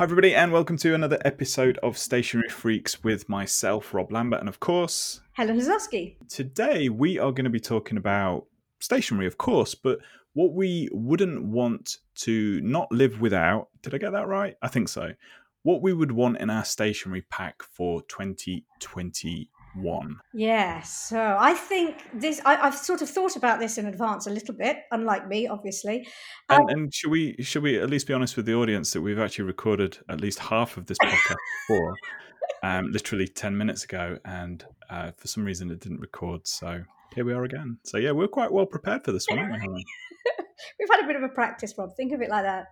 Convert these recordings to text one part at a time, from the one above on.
Hi, everybody, and welcome to another episode of Stationery Freaks with myself, Rob Lambert, and of course, Helen Zosky. Today, we are going to be talking about stationery, of course, but what we wouldn't want to not live without. Did I get that right? I think so. What we would want in our stationery pack for 2020 one. Yeah, so I think this. I, have sort of thought about this in advance a little bit, unlike me, obviously. Um, and, and, should we should we at least be honest with the audience that we've actually recorded at least half of this podcast before, um, literally ten minutes ago, and uh, for some reason it didn't record. So here we are again. So yeah, we're quite well prepared for this one, aren't we? we've had a bit of a practice, Rob. Think of it like that.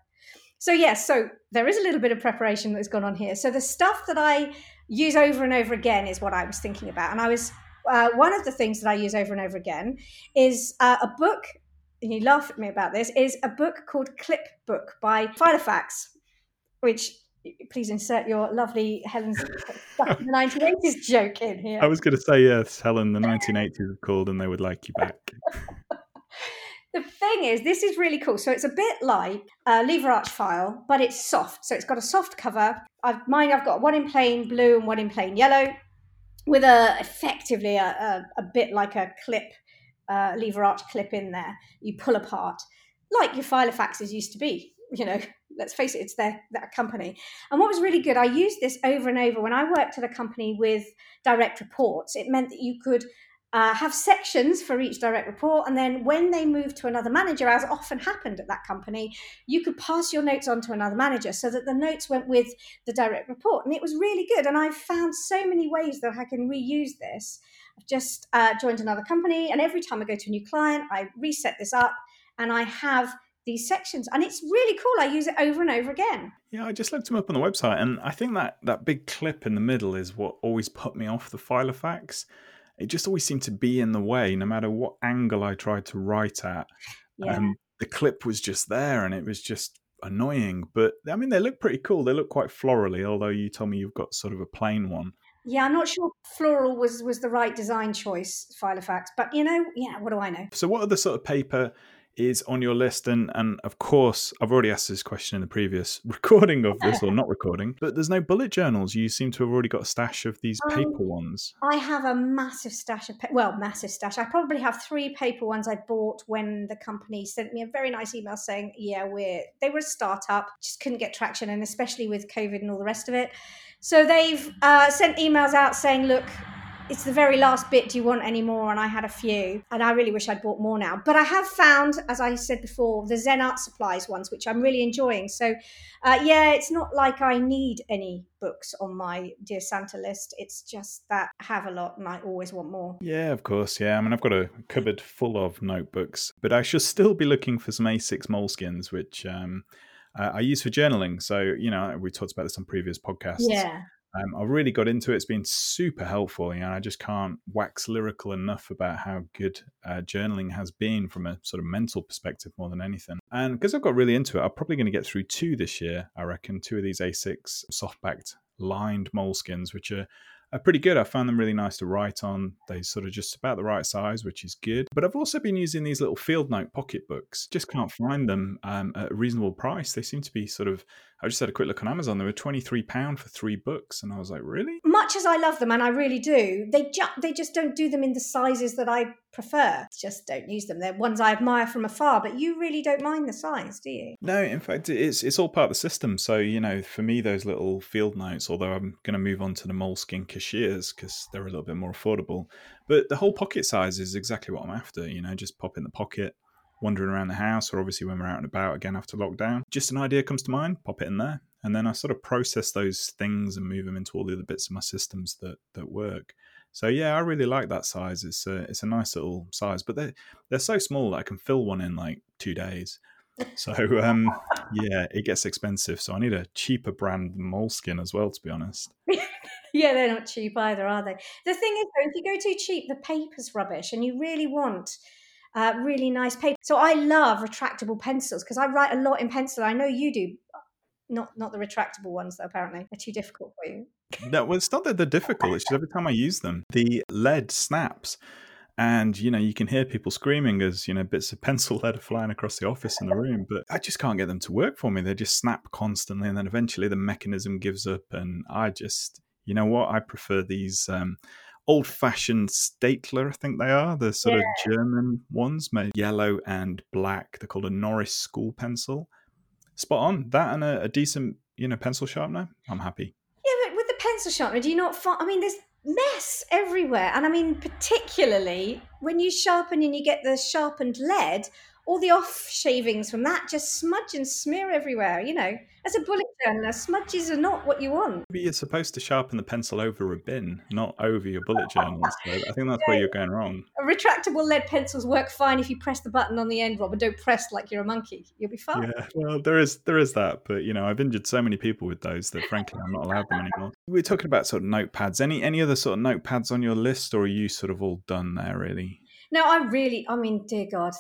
So yes, so there is a little bit of preparation that's gone on here. So the stuff that I use over and over again is what I was thinking about. And I was, uh, one of the things that I use over and over again is uh, a book, and you laugh at me about this, is a book called Clip Book by Filofax, which please insert your lovely Helen's the 1980s joke in here. I was going to say, yes, Helen, the 1980s have called and they would like you back. the thing is, this is really cool. So it's a bit like a lever arch file, but it's soft. So it's got a soft cover. I've mine. I've got one in plain blue and one in plain yellow, with a effectively a, a, a bit like a clip, uh, lever arch clip in there. You pull apart, like your Filofaxes used to be. You know, let's face it, it's their that company. And what was really good, I used this over and over when I worked at a company with direct reports. It meant that you could uh, have sections for each direct report. And then when they move to another manager, as often happened at that company, you could pass your notes on to another manager so that the notes went with the direct report. And it was really good. And I've found so many ways that I can reuse this. I've just uh, joined another company, and every time I go to a new client, I reset this up and I have these sections and it's really cool i use it over and over again yeah i just looked them up on the website and i think that that big clip in the middle is what always put me off the Filofax it just always seemed to be in the way, no matter what angle I tried to write at. Yeah. Um, the clip was just there, and it was just annoying. But I mean, they look pretty cool. They look quite florally, although you told me you've got sort of a plain one. Yeah, I'm not sure floral was was the right design choice, Filofax, but you know, yeah, what do I know? So, what are the sort of paper is on your list and and of course I've already asked this question in the previous recording of this or not recording but there's no bullet journals. You seem to have already got a stash of these um, paper ones. I have a massive stash of pa- well massive stash. I probably have three paper ones I bought when the company sent me a very nice email saying yeah we're they were a startup just couldn't get traction and especially with covid and all the rest of it. So they've uh, sent emails out saying look it's the very last bit. Do you want any more? And I had a few, and I really wish I'd bought more now. But I have found, as I said before, the Zen Art Supplies ones, which I'm really enjoying. So, uh, yeah, it's not like I need any books on my Dear Santa list. It's just that I have a lot and I always want more. Yeah, of course. Yeah, I mean, I've got a cupboard full of notebooks, but I should still be looking for some A6 Moleskines, which. Um, uh, I use for journaling. So, you know, we talked about this on previous podcasts. Yeah. Um, I really got into it. It's been super helpful. You know, I just can't wax lyrical enough about how good uh, journaling has been from a sort of mental perspective more than anything. And because I've got really into it, I'm probably going to get through two this year. I reckon two of these A6 soft-backed lined moleskins, which are are pretty good. I found them really nice to write on. They sort of just about the right size, which is good. But I've also been using these little field note pocketbooks. Just can't find them um, at a reasonable price. They seem to be sort of. I just had a quick look on Amazon. They were twenty three pound for three books, and I was like, really? Much as I love them, and I really do, they ju- they just don't do them in the sizes that I prefer. Just don't use them. They're ones I admire from afar, but you really don't mind the size, do you? No, in fact, it's it's all part of the system. So you know, for me, those little field notes. Although I'm going to move on to the moleskin Cahiers because they're a little bit more affordable, but the whole pocket size is exactly what I'm after. You know, just pop in the pocket. Wandering around the house, or obviously when we're out and about again after lockdown, just an idea comes to mind, pop it in there, and then I sort of process those things and move them into all the other bits of my systems that that work. So yeah, I really like that size. It's a it's a nice little size, but they they're so small that I can fill one in like two days. So um, yeah, it gets expensive. So I need a cheaper brand moleskin as well, to be honest. yeah, they're not cheap either, are they? The thing is, though, if you go too cheap, the paper's rubbish, and you really want uh, really nice paper. So I love retractable pencils because I write a lot in pencil. I know you do. Not not the retractable ones, though. Apparently, they're too difficult for you. No, well, it's not that they're difficult. It's just every time I use them, the lead snaps. and you know you can hear people screaming as you know bits of pencil lead are flying across the office in the room but i just can't get them to work for me they just snap constantly and then eventually the mechanism gives up and i just you know what i prefer these um, old-fashioned Staedtler i think they are the sort yeah. of german ones made yellow and black they're called a Noris school pencil spot on that and a, a decent you know pencil sharpener i'm happy yeah but with the pencil sharpener do you not find i mean there's mess everywhere. And I mean, particularly when you sharpen and you get the sharpened lead, all the off shavings from that just smudge and smear everywhere. You know, as a bullet journaler, smudges are not what you want. Maybe you're supposed to sharpen the pencil over a bin, not over your bullet journal. So I think that's where you're going wrong. Retractable lead pencils work fine if you press the button on the end, Rob, and don't press like you're a monkey. You'll be fine. Yeah, well, there is there is that, but you know, I've injured so many people with those that frankly I'm not allowed them anymore. We're talking about sort of notepads. Any any other sort of notepads on your list, or are you sort of all done there really? No, I really, I mean, dear God,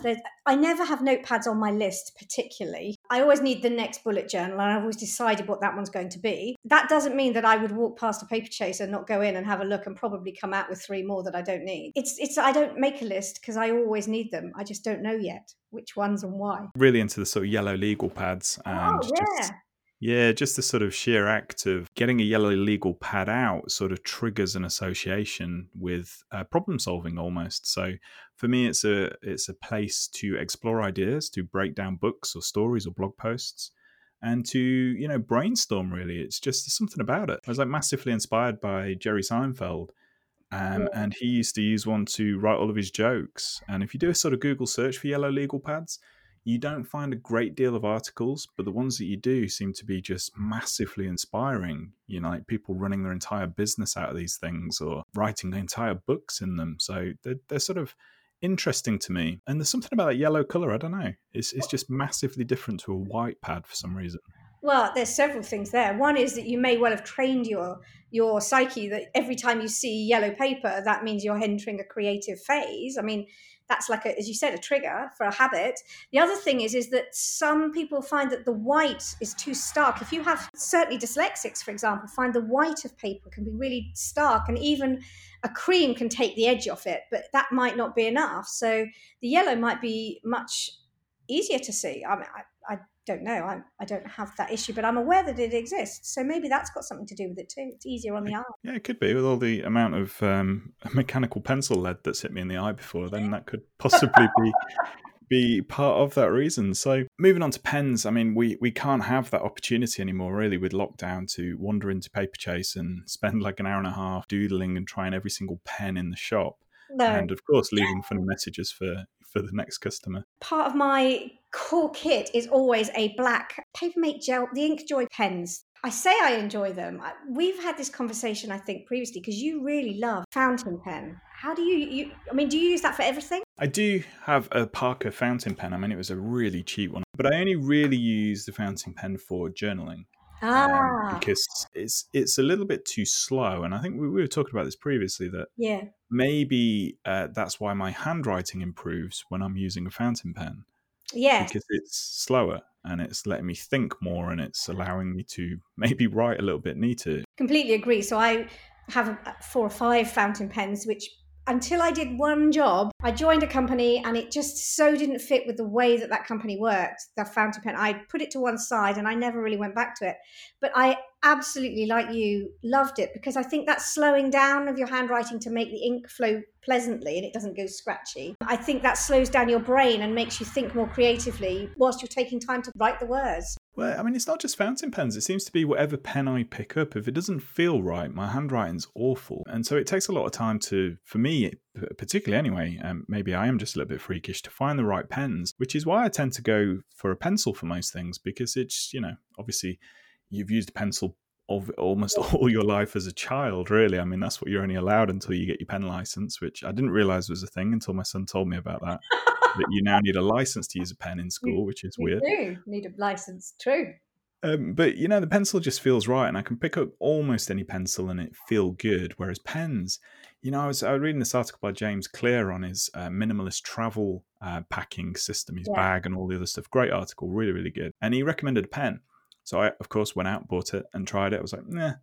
I never have notepads on my list particularly. I always need the next bullet journal and I've always decided what that one's going to be. That doesn't mean that I would walk past a Paperchase and not go in and have a look and probably come out with three more that I don't need. It's, it's, I don't make a list because I always need them. I just don't know yet which ones and why. Really into the sort of yellow legal pads oh, and oh, yeah. just yeah, just the sort of sheer act of getting a yellow legal pad out sort of triggers an association with uh, problem solving almost. So for me, it's a it's a place to explore ideas, to break down books or stories or blog posts, and to you know brainstorm. Really, it's just something about it. I was like massively inspired by Jerry Seinfeld. Um. And he used to use one to write all of his jokes. And if you do a sort of Google search for yellow legal pads, you don't find a great deal of articles, but the ones that you do seem to be just massively inspiring. You know, like people running their entire business out of these things or writing entire books in them. So they're, they're sort of interesting to me. And there's something about that yellow color. I don't know. It's it's just massively different to a white pad for some reason. Well, there's several things there. One is that you may well have trained your your psyche that every time you see yellow paper, that means you're entering a creative phase. I mean, that's like a, as you said a trigger for a habit. The other thing is is that some people find that the white is too stark. If you have certainly dyslexics for example find the white of paper can be really stark and even a cream can take the edge off it but that might not be enough. So the yellow might be much easier to see. I mean I, I don't know. I, I don't have that issue, but I'm aware that it exists. So maybe that's got something to do with it too. It's easier on the eye. Yeah, it could be with all the amount of um, mechanical pencil lead that's hit me in the eye before. Then that could possibly be be part of that reason. So moving on to pens, I mean, we we can't have that opportunity anymore, really, with lockdown to wander into Paperchase and spend like an hour and a half doodling and trying every single pen in the shop. No. And of course, leaving funny messages for for the next customer. Part of my core kit is always a black Papermate gel, the Inkjoy pens. I say I enjoy them. We've had this conversation, I think, previously because you really love fountain pen. How do you, you? I mean, do you use that for everything? I do have a Parker fountain pen. I mean, it was a really cheap one, but I only really use the fountain pen for journaling. Um, ah. Um, because it's it's a little bit too slow, and I think we, we were talking about this previously that yeah maybe uh, that's why my handwriting improves when I'm using a fountain pen. Yeah, because it's slower and it's letting me think more, and it's allowing me to maybe write a little bit neater. Completely agree. So I have four or five fountain pens, which until I did one job, I joined a company and it just so didn't fit with the way that that company worked, the fountain pen. I put it to one side and I never really went back to it. But I absolutely, like you, loved it because I think that slowing down of your handwriting to make the ink flow pleasantly and it doesn't go scratchy. I think that slows down your brain and makes you think more creatively whilst you're taking time to write the words. Well, I mean, it's not just fountain pens. It seems to be whatever pen I pick up. If it doesn't feel right, my handwriting's awful. And so it takes a lot of time to, for me, particularly anyway, um, maybe I am just a little bit freakish to find the right pens, which is why I tend to go for a pencil for most things because it's, you know, obviously you've used a pencil of almost all your life as a child, really. I mean, that's what you're only allowed until you get your pen license, which I didn't realize was a thing until my son told me about that. that you now need a license to use a pen in school, which is you weird. Do need a license, true. Um, but you know, the pencil just feels right, and I can pick up almost any pencil and it feel good. Whereas pens, you know, I was, I was reading this article by James Clear on his uh, minimalist travel uh, packing system, his yeah. bag, and all the other stuff. Great article, really, really good. And he recommended a pen, so I, of course, went out, bought it, and tried it. I was like, nah,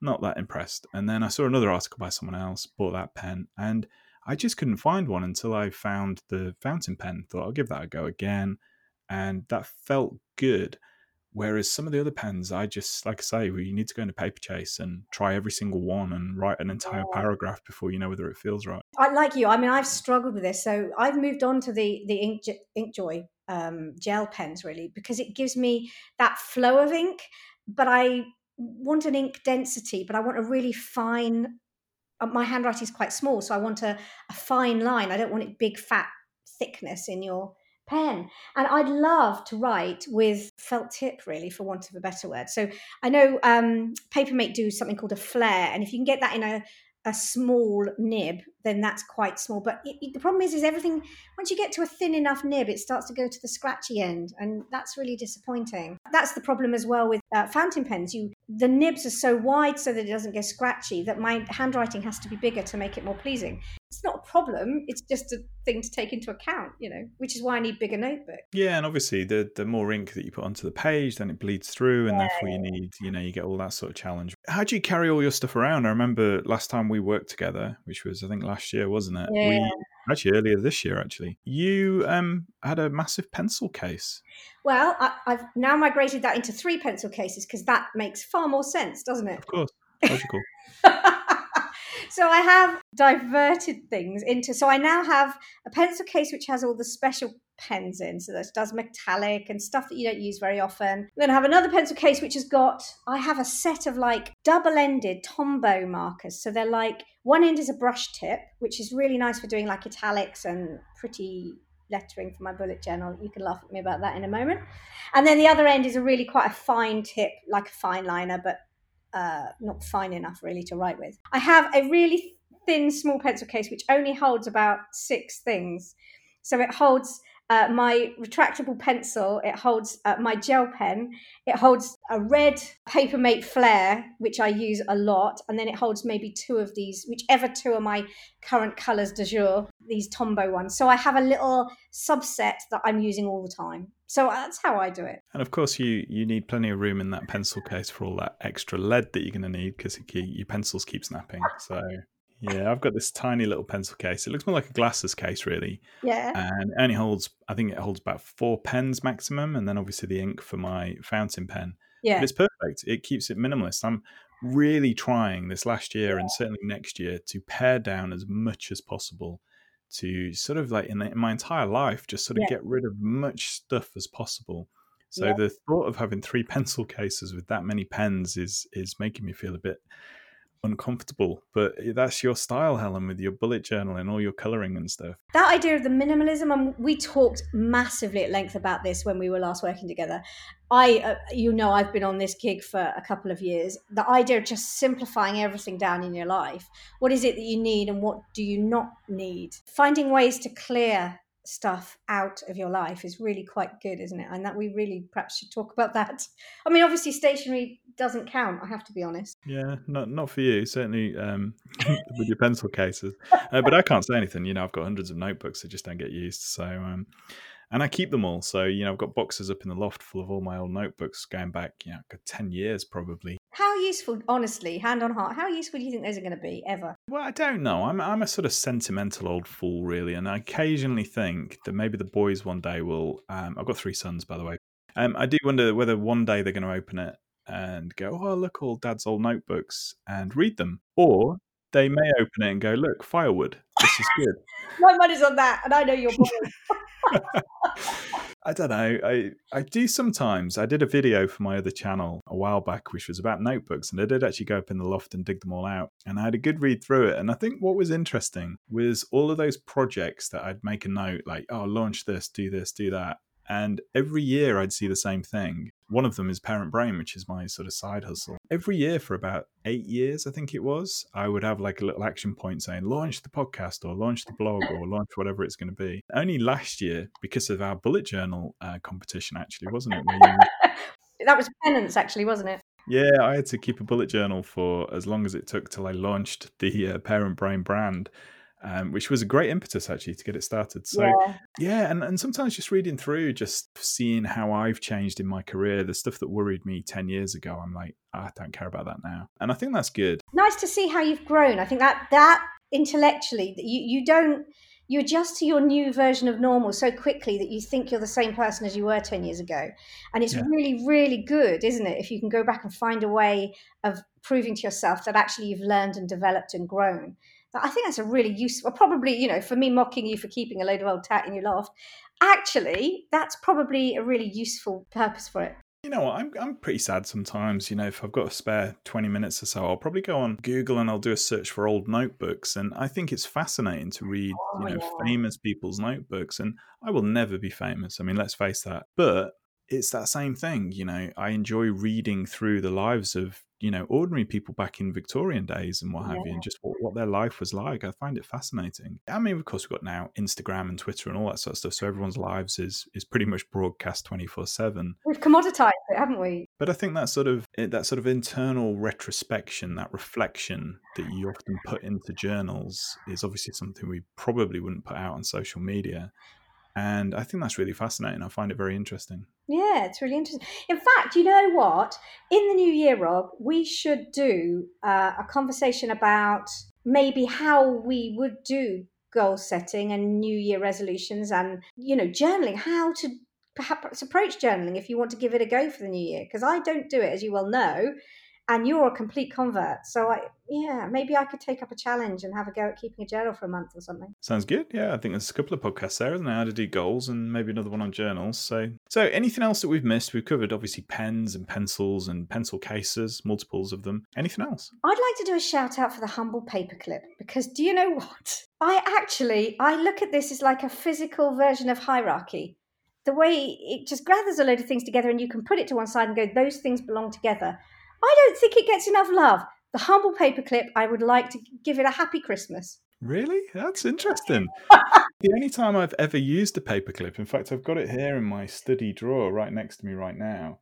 not that impressed. And then I saw another article by someone else, bought that pen, and I just couldn't find one until I found the fountain pen. Thought I'll give that a go again, and that felt good. Whereas some of the other pens, I just like I say, well, you need to go into Paperchase and try every single one and write an entire paragraph before you know whether it feels right. I like you. I mean, I've struggled with this, so I've moved on to the the Ink, Inkjoy um, gel pens really because it gives me that flow of ink, but I want an ink density, but I want a really fine. Uh, my handwriting is quite small, so I want a, a fine line. I don't want it big, fat thickness in your pen. And I'd love to write with felt tip, really, for want of a better word. So I know um, Papermate do something called a flare, and if you can get that in a a small nib, then that's quite small. But it, it- the problem is, is everything once you get to a thin enough nib, it starts to go to the scratchy end, and that's really disappointing. That's the problem as well with uh, fountain pens. You the nibs are so wide so that it doesn't get scratchy that my handwriting has to be bigger to make it more pleasing. It's not a problem. It's just a thing to take into account, you know, which is why I need bigger notebooks. Yeah, and obviously the the more ink that you put onto the page, then it bleeds through, and therefore you need, you know, you get all that sort of challenge. How do you carry all your stuff around? I remember last time we worked together, which was I think last year, wasn't it? Yeah. We actually earlier this year, actually. You um had a massive pencil case. Well, I, I've now migrated that into three pencil cases because that makes far more sense, doesn't it? Of course, logical. so I have diverted things into. So I now have a pencil case which has all the special pens in. So this does metallic and stuff that you don't use very often. Then I have another pencil case which has got. I have a set of like double-ended Tombow markers. So they're like one end is a brush tip, which is really nice for doing like italics and pretty lettering for my bullet journal. You can laugh at me about that in a moment. And then the other end is a really quite a fine tip, like a fine liner, but uh, not fine enough really to write with. I have a really thin small pencil case which only holds about six things. So it holds uh, my retractable pencil, it holds uh, my gel pen, it holds a red Papermate Flare, which I use a lot, and then it holds maybe two of these, whichever two are my current colours de jour, these Tombow ones. So I have a little subset that I'm using all the time. So that's how I do it. And of course, you you need plenty of room in that pencil case for all that extra lead that you're going to need because your pencils keep snapping. So yeah, I've got this tiny little pencil case. It looks more like a glasses case, really, Yeah. and it only holds. I think it holds about four pens maximum, and then obviously the ink for my fountain pen. Yeah. But it's perfect. It keeps it minimalist. I'm really trying this last year and certainly next year to pare down as much as possible to sort of like in, the, in my entire life just sort of Yeah. get rid of much stuff as possible. So Yeah. the thought of having three pencil cases with that many pens is is making me feel a bit uncomfortable. But that's your style, Helen, with your bullet journal and all your coloring and stuff. that idea of the minimalism and we talked massively at length about this when we were last working together i uh, you know i've been on this gig for a couple of years the idea of just simplifying everything down in your life what is it that you need and what do you not need finding ways to clear stuff out of your life is really quite good isn't it and that we really perhaps should talk about that i mean obviously stationery doesn't count i have to be honest Yeah, not not for you, certainly um, with your pencil cases. Uh, but I can't say anything. You know, I've got hundreds of notebooks that just don't get used. So, um, and I keep them all. So, you know, I've got boxes up in the loft full of all my old notebooks going back, you know, ten years probably. How useful honestly hand on heart how useful do you think those are going to be ever Well, I don't know. I'm I'm a sort of sentimental old fool, really, and I occasionally think that maybe the boys one day will. Um, I've got three sons, by the way. Um, I do wonder whether one day they're going to open it and go, "Oh, look, all Dad's old notebooks," and read them, or they may open it and go, "Look, firewood. This is good." my money's on that and i know you're bored I don't know. I I do sometimes. I did a video for my other channel a while back, which was about notebooks, and I did actually go up in the loft and dig them all out. And I had a good read through it. And I think what was interesting was all of those projects that I'd make a note, like, oh, launch this, do this, do that. And every year I'd see the same thing. One of them is Parent Brain, which is my sort of side hustle. Every year for about eight years, I think it was, I would have like a little action point saying, launch the podcast or launch the blog or launch whatever it's going to be. Only last year, because of our bullet journal uh, competition, actually, wasn't it? You, that was penance actually wasn't it yeah, I had to keep a bullet journal for as long as it took till I launched the uh, Parent Brain brand. Um, which was a great impetus actually to get it started. So yeah yeah, and, and sometimes just reading through, just seeing how I've changed in my career, the stuff that worried me 10 years ago, I'm like, "Ah, I don't care about that now. And I think that's good. nice to see how you've grown i think that that intellectually that you, you don't you adjust to your new version of normal so quickly that you think you're the same person as you were 10 years ago and it's Yeah. really really good isn't it if you can go back and find a way of proving to yourself that actually you've learned and developed and grown i think that's a really useful probably you know for me mocking you for keeping a load of old tat in your loft actually that's probably a really useful purpose for it You know what? I'm I'm pretty sad sometimes. You know, if I've got a spare twenty minutes or so, I'll probably go on Google and I'll do a search for old notebooks. And I think it's fascinating to read, Oh, you know, yeah. famous people's notebooks. And I will never be famous. I mean, let's face that. But it's that same thing. You know, I enjoy reading through the lives of you know ordinary people back in Victorian days and what have you, and just what, what their life was like. I find it fascinating. I mean, of course, we've got now Instagram and Twitter and all that sort of stuff. So everyone's lives is is pretty much broadcast twenty four seven. we've commoditized it haven't we But I think that sort of eh, that sort of internal retrospection, that reflection that you often put into journals, is obviously something we probably wouldn't put out on social media. And I think that's really fascinating. I find it very interesting. Yeah, it's really interesting. In fact, you know what? In the new year, Rob, we should do uh, a conversation about maybe how we would do goal setting and new year resolutions and, you know, journaling, how to perhaps approach journaling if you want to give it a go for the new year. Because I don't do it, as you well know, and you're a complete convert. So, I, yeah, maybe I could take up a challenge and have a go at keeping a journal for a month or something. Sounds good. Yeah, I think there's a couple of podcasts there, isn't there? How to do goals and maybe another one on journals. So, so anything else that we've missed? We've covered obviously pens and pencils and pencil cases, multiples of them. Anything else? I'd like to do a shout out for the humble paperclip because do you know what? I actually I look at this as like a physical version of hierarchy. The way it just gathers a load of things together and you can put it to one side and go, those things belong together. I don't think it gets enough love. The humble paperclip, I would like to give it a happy Christmas. Really? That's interesting. the only time I've ever used a paperclip, in fact, I've got it here in my study drawer right next to me right now,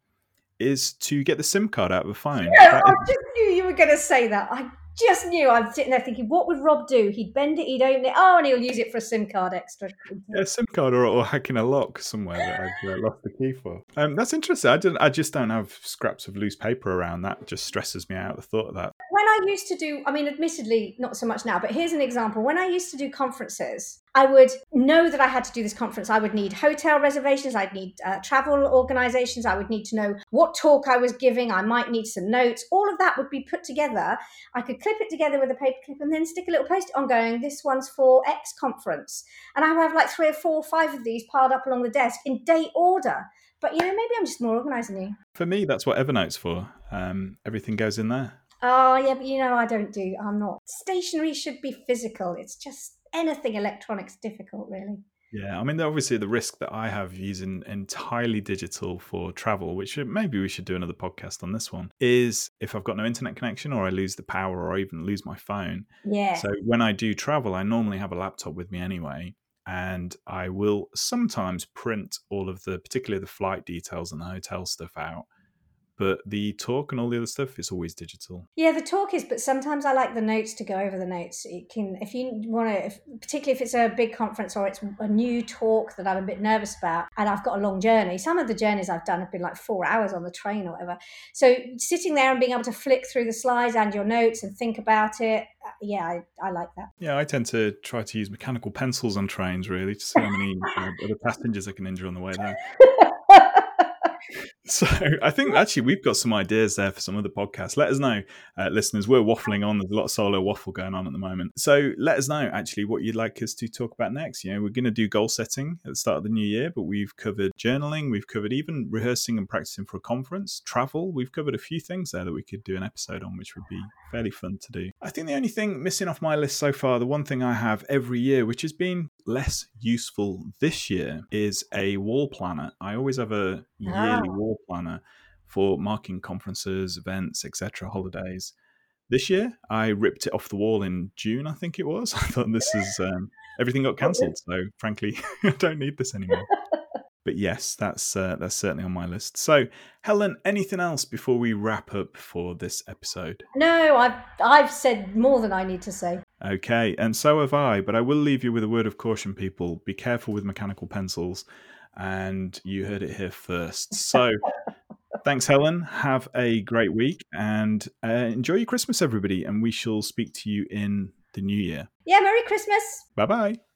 is to get the SIM card out of a phone. Yeah, That I is- just knew you were going to say that. I just knew. I'm sitting there thinking, what would Rob do? He'd bend it, he'd open it. Oh, and he'll use it for a SIM card extra. yeah, SIM card or, or hacking a lock somewhere that I've uh, lost the key for. Um, that's interesting. I, didn't, I just don't have scraps of loose paper around. That just stresses me out, the thought of that. when I used to do, I mean, admittedly, not so much now, but here's an example. When I used to do conferences, I would know that I had to do this conference. I would need hotel reservations, I'd need uh, travel organizations, I would need to know what talk I was giving, I might need some notes. All of that would be put together. I could clip it together with a paper clip and then stick a little post on going, this one's for X conference. And I would have like three or four or five of these piled up along the desk in date order. But you know, maybe I'm just more organized than you. For me, that's what Evernote's for. Um, everything goes in there. Oh, yeah, but you know, I don't do, I'm not. Stationery should be physical. It's just anything electronics difficult, really. Yeah, I mean, obviously, the risk that I have using entirely digital for travel, which maybe we should do another podcast on this one, is if I've got no internet connection or I lose the power or I even lose my phone. Yeah. So when I do travel, I normally have a laptop with me anyway. And I will sometimes print all of the, particularly the flight details and the hotel stuff out. But the talk and all the other stuff is always digital. yeah, the talk is, but sometimes I like the notes to go over the notes. It can, if you want to, if, particularly if it's a big conference or it's a new talk that I'm a bit nervous about, and I've got a long journey. Some of the journeys I've done have been like four hours on the train or whatever. So sitting there and being able to flick through the slides and your notes and think about it, uh, yeah, I, I like that. Yeah, I tend to try to use mechanical pencils on trains, really, to see how many uh, other passengers I can injure on the way there. So I think actually we've got some ideas there for some other podcasts. Let us know, uh, listeners. We're waffling on. There's a lot of solo waffle going on at the moment. So let us know actually what you'd like us to talk about next. You know, we're going to do goal setting at the start of the new year, but we've covered journaling. We've covered even rehearsing and practicing for a conference, travel. We've covered a few things there that we could do an episode on, which would be fairly fun to do. I think the only thing missing off my list so far, the one thing I have every year, which has been less useful this year, is a wall planner. I always have a yearly Ah. wall planner for marking conferences, events, etc., holidays. This year, I ripped it off the wall in June, I think it was. I thought this is um, everything got cancelled, so frankly, I don't need this anymore. But yes, that's uh, that's certainly on my list. So, Helen, anything else before we wrap up for this episode? No, I've I've said more than I need to say. Okay, and so have I, but I will leave you with a word of caution, people. Be careful with mechanical pencils, and you heard it here first. So, thanks, Helen. Have a great week and uh, enjoy your Christmas, everybody. And we shall speak to you in the new year. Yeah, Merry Christmas. Bye bye.